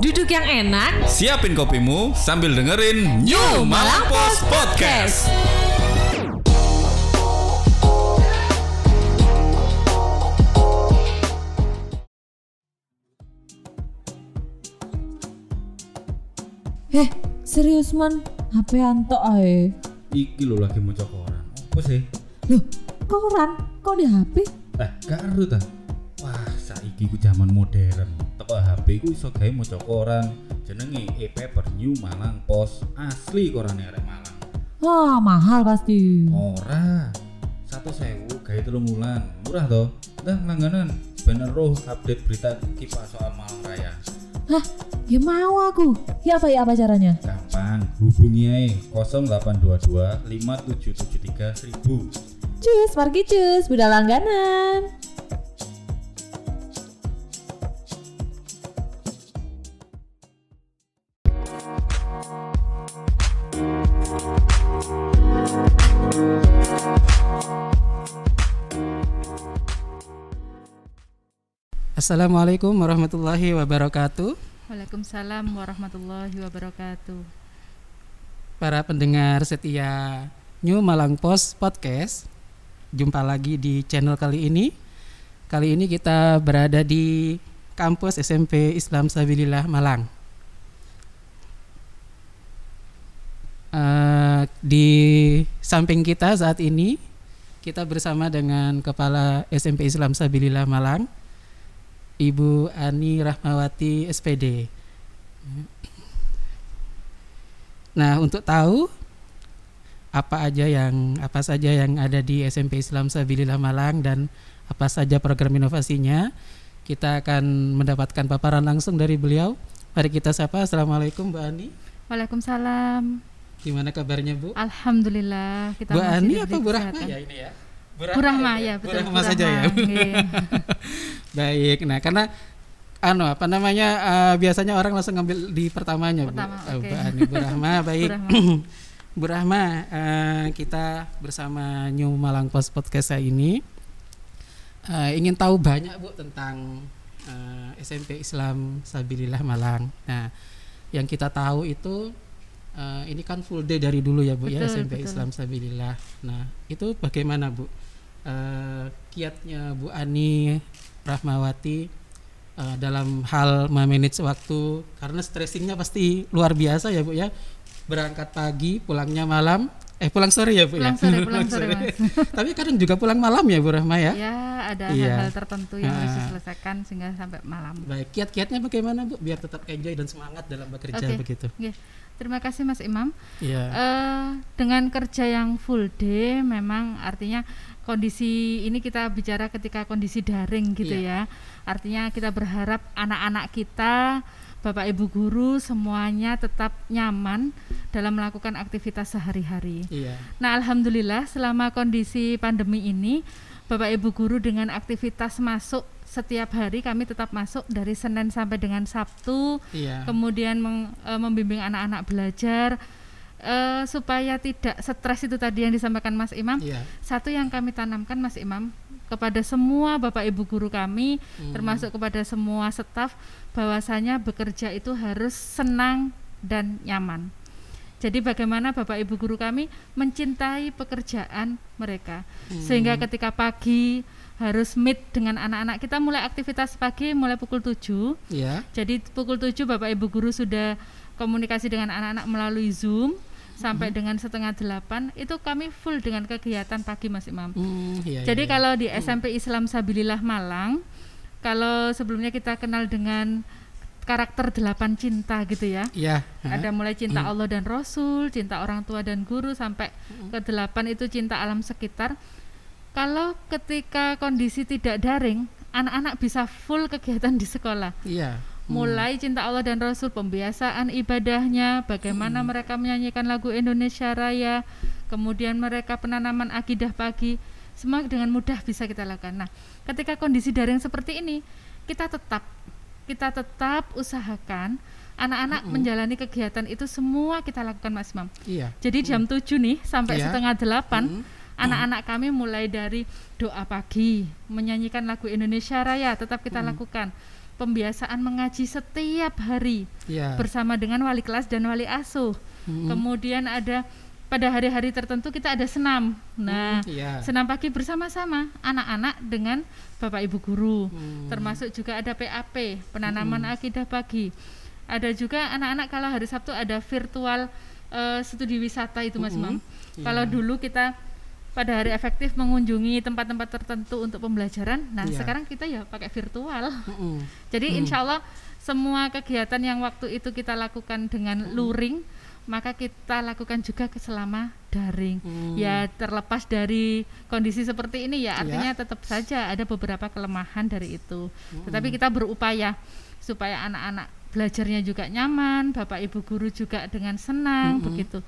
Duduk yang enak, Siapin kopimu sambil dengerin New Malang Post Podcast. Heh, serius man, HP antok ae. Iki lo lagi mau koran. Apa sih? Loh, koran? Kok di HP? Eh, gak ta. Wah, saiki ku zaman modern. Teko HP ku iso gawe maca koran. Jenenge e-paper New Malang Post. Asli korane arek Malang. Wah, mahal pasti. Ora. Satu sewu gawe telung wulan. Murah toh. Dah langganan. Bener roh update berita kipas soal Malang Raya. Hah, ya mau aku. Ya apa ya apa caranya? Gampang, hubungi ae 0822 5773 1000. Cus, pergi cus, beda langganan. Assalamualaikum warahmatullahi wabarakatuh. Waalaikumsalam warahmatullahi wabarakatuh. Para pendengar setia New Malang Post Podcast. Jumpa lagi di channel kali ini. Kali ini kita berada di kampus SMP Islam Sabilillah Malang. Eh, di samping kita saat ini kita bersama dengan Kepala SMP Islam Sabilillah Malang, Ibu Ani Rahmawati SPD. Nah, untuk tahu apa aja yang apa saja yang ada di SMP Islam Sabilillah Malang dan apa saja program inovasinya, kita akan mendapatkan paparan langsung dari beliau. Mari kita sapa. Assalamualaikum, Bu Ani. Waalaikumsalam. Gimana kabarnya, Bu? Alhamdulillah kita Bu masih Ani apa Bu Rahma kesehatan. ya ini ya? Bu Bu Rahma ya, Bu betul. Rahma Bu saja ya. Baik. Nah, karena anu apa namanya eh, biasanya orang langsung ngambil di pertamanya Pertama, Bu. Oke. Bu Ani, Bu Rahma. Baik. Bu Rahma, eh, kita bersama New Malang Post Podcast saya ini eh, ingin tahu banyak Bu tentang eh, SMP Islam Sabilillah Malang. Nah, yang kita tahu itu eh, ini kan full day dari dulu ya Bu ya Betul, SMP betul. Islam Sabilillah. Nah, itu bagaimana Bu? Eh, kiatnya Bu Ani Rahmawati eh, dalam hal memanage waktu karena stressingnya pasti luar biasa ya Bu ya berangkat pagi pulangnya malam eh pulang sore ya Bu Pulang ya sore, pulang sore, Mas. tapi kadang juga pulang malam ya Bu Rahma ya Ya, ada Iya. hal-hal tertentu yang harus Ah. diselesaikan sehingga sampai malam. baik kiat-kiatnya bagaimana Bu biar tetap enjoy dan semangat dalam bekerja Oke. begitu Oke. Terima kasih Mas Imam. Iya Eh, dengan kerja yang full day memang artinya kondisi ini kita bicara ketika kondisi daring gitu Iya. ya. Artinya kita berharap anak-anak kita, Bapak Ibu guru semuanya tetap nyaman dalam melakukan aktivitas sehari-hari. iya Nah, alhamdulillah selama kondisi pandemi ini Bapak Ibu guru dengan aktivitas masuk setiap hari kami tetap masuk dari Senin sampai dengan Sabtu iya kemudian meng- eh, membimbing anak-anak belajar eh, supaya tidak stres itu tadi yang disampaikan Mas Imam. iya Satu yang kami tanamkan Mas Imam kepada semua Bapak Ibu guru kami Hmm. termasuk kepada semua staf bahwasanya bekerja itu harus senang dan nyaman. Jadi bagaimana Bapak Ibu guru kami mencintai pekerjaan mereka sehingga ketika pagi harus meet dengan anak-anak kita mulai aktivitas pagi mulai pukul 7 iya jadi pukul 7 Bapak Ibu guru sudah komunikasi dengan anak-anak melalui Zoom sampai dengan setengah delapan itu kami full dengan kegiatan pagi Mas Imam. Hmm, iya, Jadi iya. kalau di SMP Islam Sabilillah Malang, kalau sebelumnya kita kenal dengan karakter delapan cinta gitu ya. iya Ada mulai cinta Hmm. Allah dan Rasul, cinta orang tua dan guru sampai ke delapan itu cinta alam sekitar. Kalau ketika kondisi tidak daring, anak-anak bisa full kegiatan di sekolah iya mulai cinta Allah dan Rasul, pembiasaan ibadahnya, bagaimana mereka menyanyikan lagu Indonesia Raya, kemudian mereka penanaman akidah pagi, semua dengan mudah bisa kita lakukan. Nah, ketika kondisi daring seperti ini, kita tetap kita tetap usahakan anak-anak menjalani kegiatan itu semua kita lakukan Mas Imam. iya Jadi jam 7 nih sampai Iya. setengah delapan Mm. anak-anak kami mulai dari doa pagi, menyanyikan lagu Indonesia Raya tetap kita Hmm. lakukan. Pembiasaan mengaji setiap hari Iya. bersama dengan wali kelas dan wali asuh. Mm-mm. Kemudian ada pada hari-hari tertentu kita ada senam. Nah, Iya. senam pagi bersama-sama anak-anak dengan bapak ibu guru. Hmm. Termasuk juga ada PAP, penanaman akidah pagi. Ada juga anak-anak kalau hari Sabtu ada virtual eh, studi wisata itu Mas Mam. Iya. Kalau dulu kita pada hari efektif mengunjungi tempat-tempat tertentu untuk pembelajaran, nah Iya. sekarang kita ya pakai virtual. Mm-mm. Jadi insya Allah semua kegiatan yang waktu itu kita lakukan dengan luring, maka kita lakukan juga selama daring. Hmm. Ya terlepas dari kondisi seperti ini ya, Iya. artinya tetap saja ada beberapa kelemahan dari itu. Tetapi kita berupaya supaya anak-anak belajarnya juga nyaman, bapak ibu guru juga dengan senang, Mm-mm. begitu.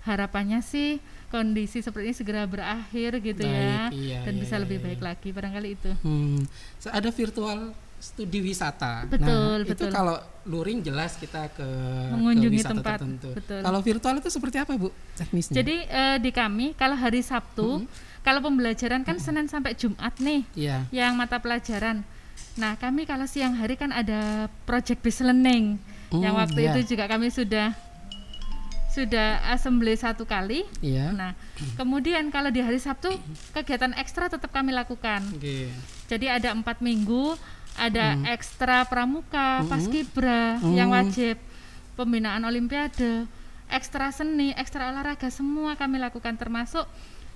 Harapannya sih kondisi seperti ini segera berakhir gitu ya, Baik, iya, dan iya, bisa iya, lebih iya. baik lagi barangkali itu. Hmm. Ada virtual studi wisata. Betul, nah, itu betul. kalau luring jelas kita ke Mengunjungi ke wisata tempat, tertentu. betul. Kalau virtual itu seperti apa, Bu? Teknisnya? Jadi eh, di kami kalau hari Sabtu, kalau pembelajaran kan Senin sampai Jumat nih, Iya. yang mata pelajaran. Nah kami kalau siang hari kan ada project based learning, yang Hmm, waktu iya. itu juga kami sudah sudah assembly satu kali. Iya. Nah kemudian kalau di hari Sabtu kegiatan ekstra tetap kami lakukan. Oke. Jadi ada empat minggu, ada ekstra pramuka, paskibra Hmm. yang wajib, pembinaan olimpiade, ekstra seni, ekstra olahraga semua kami lakukan termasuk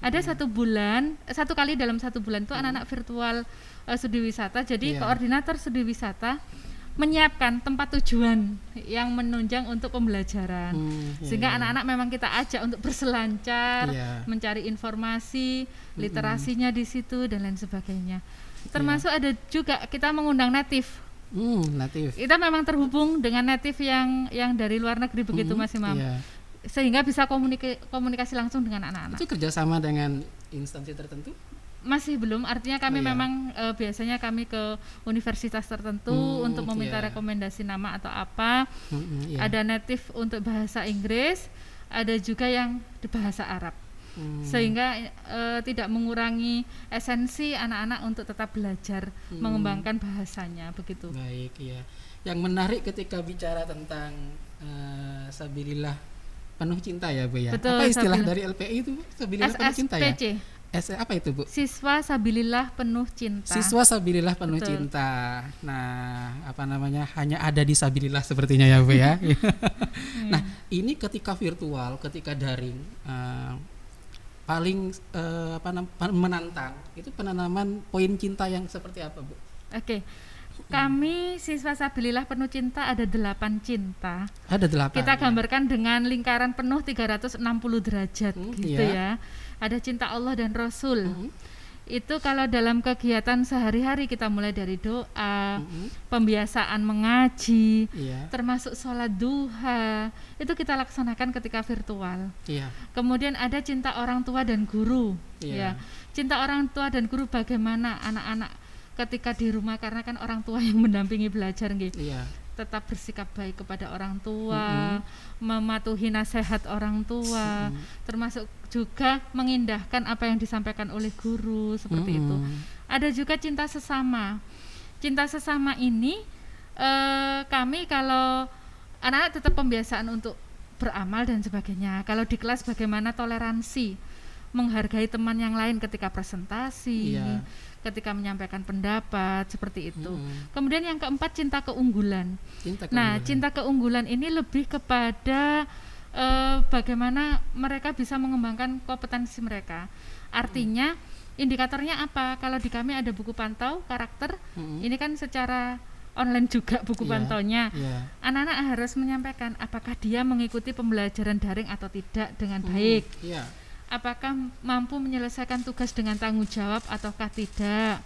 ada satu bulan, eh, satu kali dalam satu bulan itu anak-anak virtual eh, studi wisata. Jadi Iya. koordinator studi wisata menyiapkan tempat tujuan yang menunjang untuk pembelajaran. Hmm, iya, Sehingga iya. anak-anak memang kita ajak untuk berselancar, Iya. mencari informasi, literasinya di situ dan lain sebagainya. Termasuk ada juga kita mengundang native. Hmm, natif. Kita memang terhubung dengan native yang yang dari luar negeri begitu Hmm, Mas Imam. Iya. Sehingga bisa komunika- komunikasi langsung dengan anak-anak. Itu kerjasama dengan instansi tertentu? Masih belum, artinya kami Oh, iya. memang eh, biasanya kami ke universitas tertentu Hmm, untuk meminta iya. rekomendasi nama atau apa. Hmm, iya. Ada native untuk bahasa Inggris, ada juga yang di bahasa Arab. Hmm, sehingga eh, tidak mengurangi esensi anak-anak untuk tetap belajar Hmm. mengembangkan bahasanya begitu. Baik, iya. Yang menarik ketika bicara tentang eh, sabilillah penuh cinta ya, Bu ya. Betul, apa istilah sabilillah. dari LPI itu? Bu? Sabilillah penuh cinta ya? S apa itu, Bu? siswa sabilillah penuh cinta. Siswa sabilillah penuh Betul. cinta. Nah, apa namanya? Hanya ada di sabilillah sepertinya ya, Bu ya. nah, ini ketika virtual, ketika daring eh, paling eh, apa menantang itu penanaman poin cinta yang seperti apa, Bu? Oke. Kami siswa sabilillah penuh cinta ada delapan cinta. Ada delapan. Kita ya? gambarkan dengan lingkaran penuh 360 derajat Hmm, gitu iya. ya. Ada cinta Allah dan Rasul. Mhm. Itu kalau dalam kegiatan sehari-hari kita mulai dari doa, Mhm. pembiasaan mengaji, Iya. termasuk sholat duha itu kita laksanakan ketika virtual. Iya. Kemudian ada cinta orang tua dan guru, Iya. ya. Cinta orang tua dan guru bagaimana anak-anak ketika di rumah karena kan orang tua yang mendampingi belajar nggih. Iya. Tetap bersikap baik kepada orang tua, mematuhi nasihat orang tua, termasuk juga mengindahkan apa yang disampaikan oleh guru seperti itu. Mm-mm. Ada juga cinta sesama. Cinta sesama ini eh, kami kalau anak-anak tetap pembiasaan untuk beramal dan sebagainya. Kalau di kelas bagaimana toleransi, menghargai teman yang lain ketika presentasi, Iya. Ketika menyampaikan pendapat seperti itu. Mm-mm. Kemudian yang keempat cinta keunggulan. Cinta Nah, keunggulan. cinta keunggulan ini lebih kepada eh, bagaimana mereka bisa mengembangkan kompetensi mereka. Artinya indikatornya apa? Kalau di kami ada buku pantau karakter, Mm-mm. ini kan secara online juga buku Iya, pantaunya. Iya. Anak-anak harus menyampaikan apakah dia mengikuti pembelajaran daring atau tidak dengan Mm, baik. Iya. Apakah mampu menyelesaikan tugas dengan tanggung jawab ataukah tidak?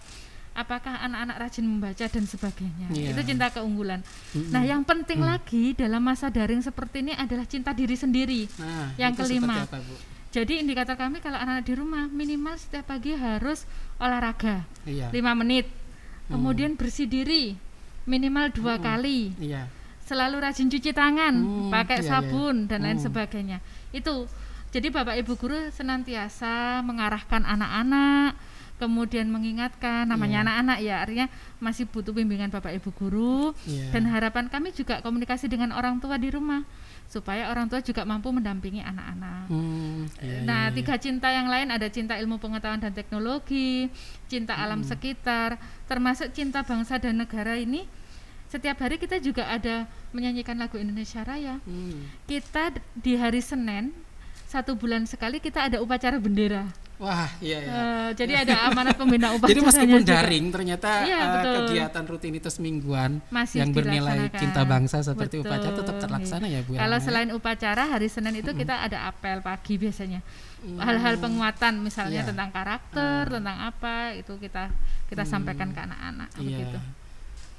Apakah anak-anak rajin membaca dan sebagainya? Iya. Itu cinta keunggulan. Mm-mm. Nah, yang penting lagi dalam masa daring seperti ini adalah cinta diri sendiri. Nah, yang kelima. apa, Bu? Jadi indikator kami kalau anak-anak di rumah minimal setiap pagi harus olahraga Iya. 5 menit. Kemudian bersih diri minimal dua kali. Iya. Selalu rajin cuci tangan, Hmm, pakai iya, iya. sabun dan lain Hmm. sebagainya. Itu. Jadi Bapak Ibu guru senantiasa mengarahkan anak-anak kemudian mengingatkan namanya Iya. anak-anak ya artinya masih butuh bimbingan bapak ibu guru Iya. dan harapan kami juga komunikasi dengan orang tua di rumah supaya orang tua juga mampu mendampingi anak-anak. Hmm, iya, Nah, iya, iya. tiga cinta yang lain ada cinta ilmu pengetahuan dan teknologi, cinta alam sekitar, termasuk cinta bangsa dan negara ini. Setiap hari kita juga ada menyanyikan lagu Indonesia Raya. Hmm. Kita di hari Senin satu bulan sekali kita ada upacara bendera. Wah, iya ya. Eh, jadi ada amanat pembina upacaranya Jadi meskipun juga. daring ternyata Iya, betul. kegiatan rutinitas mingguan Masih yang bernilai cinta bangsa seperti Betul, upacara tetap terlaksana ya Bu. Kalau ya? selain upacara hari Senin itu kita ada apel pagi biasanya. Hal-hal penguatan misalnya Iya. tentang karakter, tentang apa itu kita kita sampaikan ke anak-anak Iya. begitu.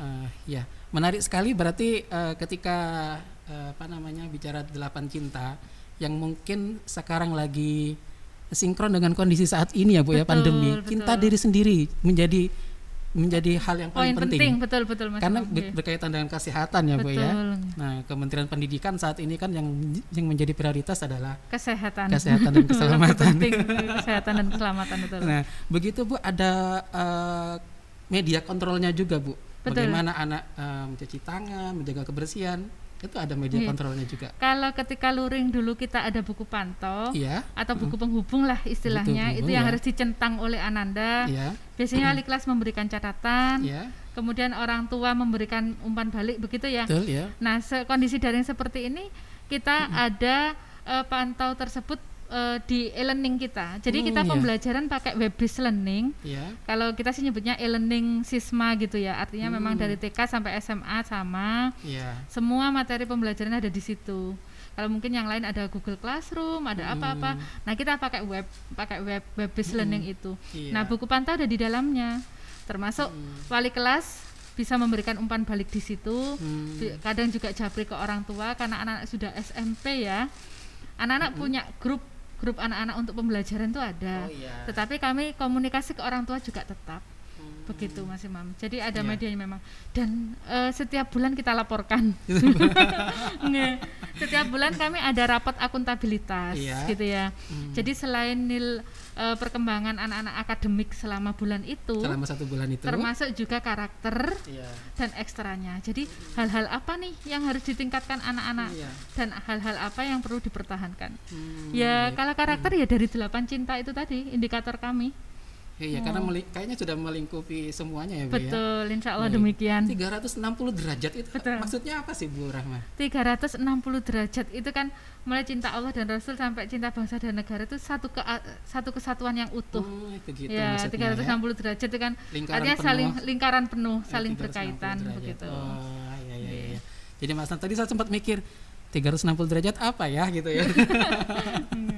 Eh, ya, menarik sekali berarti eh, ketika eh, apa namanya bicara delapan cinta yang mungkin sekarang lagi sinkron dengan kondisi saat ini ya Bu ya Betul, pandemi. betul. Cinta diri sendiri menjadi menjadi hal yang paling Poin penting, betul betul Mas. karena ber- berkaitan dengan kesehatan ya Bu ya. Betul. Nah, Kementerian Pendidikan saat ini kan yang yang menjadi prioritas adalah Kesehatan. kesehatan dan keselamatan. penting kesehatan dan keselamatan betul. Nah, begitu Bu ada eh, media kontrolnya juga Bu. Betul. Bagaimana anak eh, mencuci tangan, menjaga kebersihan, itu ada media Iya. kontrolnya juga. Kalau ketika luring dulu kita ada buku pantau Iya, atau buku penghubung lah istilahnya, penghubung, itu yang ya. harus dicentang oleh Ananda. iya, Biasanya wali kelas memberikan catatan, iya, kemudian orang tua memberikan umpan balik begitu ya. betul ya. Nah, kondisi daring seperti ini kita ada eh, pantau tersebut eh, di e-learning kita. Jadi Hmm, kita iya. pembelajaran pakai web based learning. Iya, Kalau kita sih nyebutnya e-learning sisma gitu ya. Artinya memang Hmm. dari TK sampai SMA sama. iya. Semua materi pembelajaran ada di situ. Kalau mungkin yang lain ada Google Classroom, ada apa-apa. Nah, kita pakai web pakai web web based learning itu. Hmm. Iya. Nah, buku pantau ada di dalamnya. Termasuk wali kelas bisa memberikan umpan balik di situ. Hmm. Kadang juga japri ke orang tua karena anak-anak sudah SMP ya. Anak-anak punya grup grup anak-anak untuk pembelajaran itu ada. Oh, iya. Tetapi kami komunikasi ke orang tua juga tetap. Begitu Mas Imam. Jadi ada Iya. medianya memang. Dan eh, setiap bulan kita laporkan. Nge. setiap bulan kami ada rapat akuntabilitas Iya. gitu ya. Jadi selain nil eh, perkembangan anak-anak akademik selama bulan itu Selama satu bulan itu. termasuk juga karakter Iya. dan ekstranya. Jadi hal-hal apa nih yang harus ditingkatkan anak-anak Iya. dan hal-hal apa yang perlu dipertahankan. Hmm, ya kalau karakter ya dari delapan cinta itu tadi indikator kami. Iya, karena meli- kayaknya sudah melingkupi semuanya ya, Bu ya. Betul, insya Allah Baik. demikian. 360 derajat itu Betul. maksudnya apa sih Bu Rahma? 360 derajat itu kan mulai cinta Allah dan Rasul sampai cinta bangsa dan negara itu satu ke satu kesatuan yang utuh. Oh, itu gitu ya, maksudnya 360 derajat itu kan Lingkaran artinya penuh. saling lingkaran penuh, ya. saling 360 berkaitan derajat. begitu. Oh, iya iya iya. Jadi Mas tadi saya sempat mikir 360 derajat apa ya gitu ya.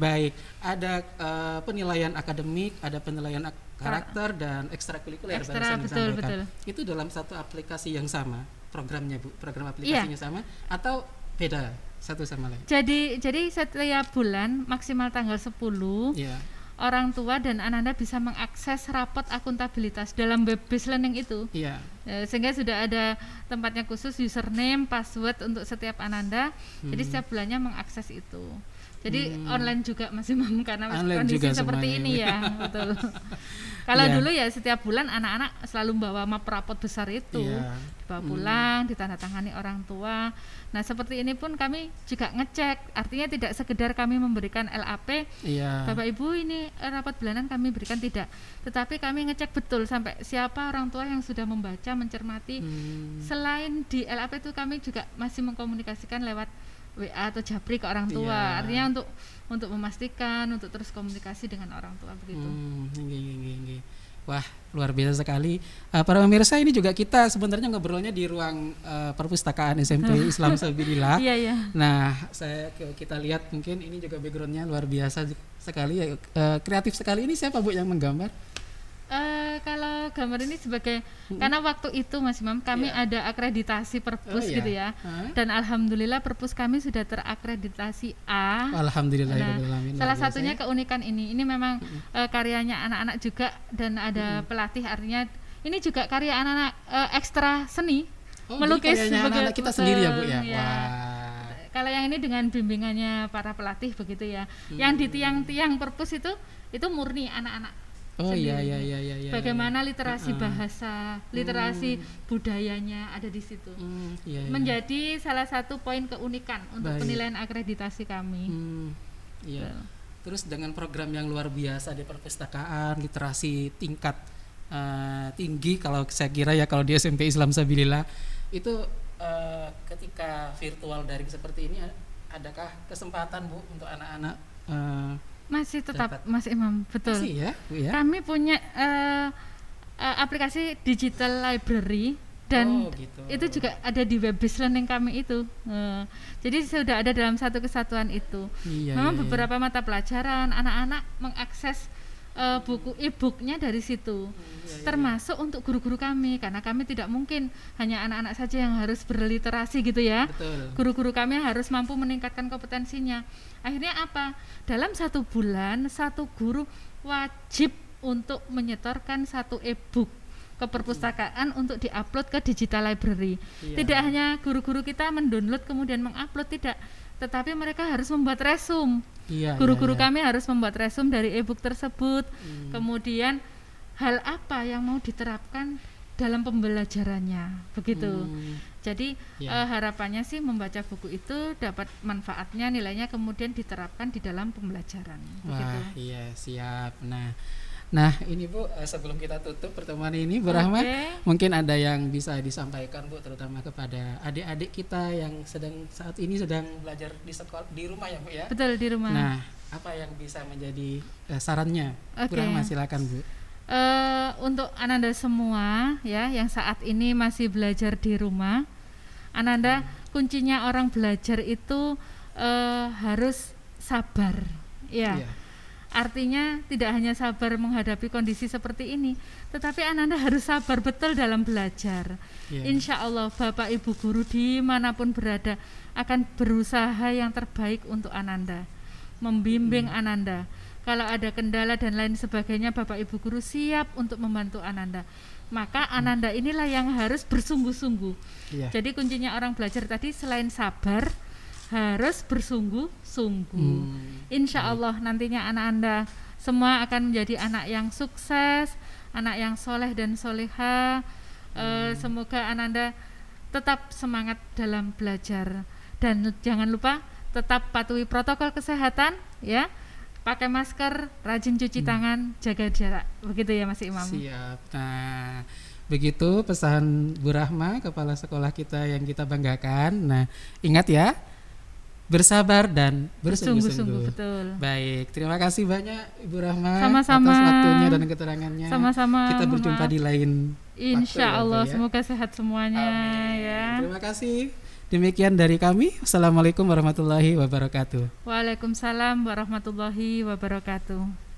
Baik, ada eh, penilaian akademik, ada penilaian ak- karakter dan ekstrakurikuler Ekstra, betul, betul. Itu dalam satu aplikasi yang sama, programnya Bu, program Iya. aplikasinya sama atau beda satu sama lain? Jadi jadi setiap bulan maksimal tanggal 10 Iya. orang tua dan anak-anak bisa mengakses rapot akuntabilitas dalam web based learning itu. Iya. Eh, sehingga sudah ada tempatnya khusus username, password untuk setiap ananda. Jadi Hmm. setiap bulannya mengakses itu. Jadi online juga masih Mam karena Online kondisi juga seperti semuanya, ini ya, betul. Kalau Iya. dulu ya setiap bulan anak-anak selalu membawa map rapot besar itu, Iya. dibawa pulang, ditandatangani orang tua. Nah seperti ini pun kami juga ngecek, artinya tidak sekedar kami memberikan LAP, Iya. Bapak Ibu ini rapat bulanan kami berikan tidak, tetapi kami ngecek betul sampai siapa orang tua yang sudah membaca, mencermati. Hmm. Selain di LAP itu kami juga masih mengkomunikasikan lewat WA atau Japri ke orang tua. Iya. Artinya untuk untuk memastikan untuk terus komunikasi dengan orang tua begitu. Hmm, nggih, nggih, nggih. Wah, luar biasa sekali. Eh, para pemirsa ini juga kita sebenarnya ngobrolnya di ruang eh, perpustakaan SMP Islam Sabilillah. Iya iya. Nah, saya kita lihat mungkin ini juga backgroundnya luar biasa sekali ya. Eh, kreatif sekali ini siapa Bu yang menggambar? Eh, kalau gambar ini sebagai karena waktu itu Mas Imam kami Iya. ada akreditasi Oh, perpus iya. gitu ya. Hah? Dan alhamdulillah perpus kami sudah terakreditasi A. Alhamdulillah Nah, salah satunya keunikan ini. Ini memang eh, karyanya anak-anak juga dan ada pelatih artinya ini juga karya anak-anak eh, ekstra seni. melukis anak-anak kita sendiri ya Bu ya. Wah. Kalau yang ini dengan bimbingannya para pelatih begitu ya. Yang di tiang-tiang perpus itu itu murni anak-anak. Oh iya iya iya iya. Bagaimana literasi Ah. bahasa, literasi budayanya ada di situ. Hmm, iya, iya. Menjadi salah satu poin keunikan untuk Baik. penilaian akreditasi kami. Hmm, iya. Terus dengan program yang luar biasa di perpustakaan, literasi tingkat eh, tinggi kalau saya kira ya kalau di SMP Islam Sabilillah itu eh, ketika virtual daring seperti ini adakah kesempatan Bu untuk anak-anak eh, Masih tetap Dapat. Mas Imam, betul. masih ya Bu ya? Kami punya eh, eh, aplikasi digital library dan Oh, gitu. itu juga ada di web based learning kami itu. Eh, jadi sudah ada dalam satu kesatuan itu. Iya, Memang iya, iya. beberapa mata pelajaran anak-anak mengakses eh, buku e-booknya dari situ. iya, Termasuk untuk guru-guru kami karena kami tidak mungkin hanya anak-anak saja yang harus berliterasi gitu ya. Betul. Guru-guru kami harus mampu meningkatkan kompetensinya. Akhirnya apa? Dalam satu bulan satu guru wajib untuk menyetorkan satu e-book ke perpustakaan untuk diupload ke digital library. Iya. Tidak hanya guru-guru kita mendownload kemudian mengupload tidak, tetapi mereka harus membuat resume. Iya, Guru-guru iya, iya. kami harus membuat resume dari e-book tersebut. Hmm. Kemudian hal apa yang mau diterapkan dalam pembelajarannya, begitu. Hmm, Jadi Ya. eh, harapannya sih membaca buku itu dapat manfaatnya, nilainya kemudian diterapkan di dalam pembelajaran. Begitu. Wah, iya siap. Nah, nah ini Bu eh, sebelum kita tutup pertemuan ini Bu Rahma, Oke. mungkin ada yang bisa disampaikan Bu terutama kepada adik-adik kita yang sedang saat ini sedang belajar di sekolah di rumah ya Bu ya. Betul di rumah. Nah, apa yang bisa menjadi eh, sarannya? Bu Oke. Rahma silakan Bu. Eh, untuk Ananda semua ya yang saat ini masih belajar di rumah, Ananda kuncinya orang belajar itu eh, harus sabar, ya. Iya. Artinya tidak hanya sabar menghadapi kondisi seperti ini, tetapi Ananda harus sabar betul dalam belajar. Iya. Insya Allah Bapak Ibu guru di mana pun berada akan berusaha yang terbaik untuk Ananda, membimbing Ananda. Kalau ada kendala dan lain sebagainya, Bapak Ibu guru siap untuk membantu Ananda. Maka Ananda inilah yang harus bersungguh-sungguh. Iya. Jadi kuncinya orang belajar tadi selain sabar harus bersungguh-sungguh. Hmm. Insya Allah nantinya anak anda semua akan menjadi anak yang sukses, anak yang soleh dan soleha. Eh, semoga anak anda tetap semangat dalam belajar dan jangan lupa tetap patuhi protokol kesehatan, ya. Pakai masker, rajin cuci tangan, jaga jarak. Begitu ya Mas Imam. Siap. Nah, begitu pesan Bu Rahma kepala sekolah kita yang kita banggakan. Nah, ingat ya, bersabar dan Bersungguh-sungguh betul. Baik, terima kasih banyak Ibu Rahma Sama-sama. atas waktunya dan keterangannya. Sama-sama. Kita berjumpa maaf. di lain Insya waktu ya, Allah Bu, ya. semoga sehat semuanya Amin. ya. Terima kasih. Demikian dari kami. Assalamualaikum warahmatullahi wabarakatuh. Waalaikumsalam warahmatullahi wabarakatuh.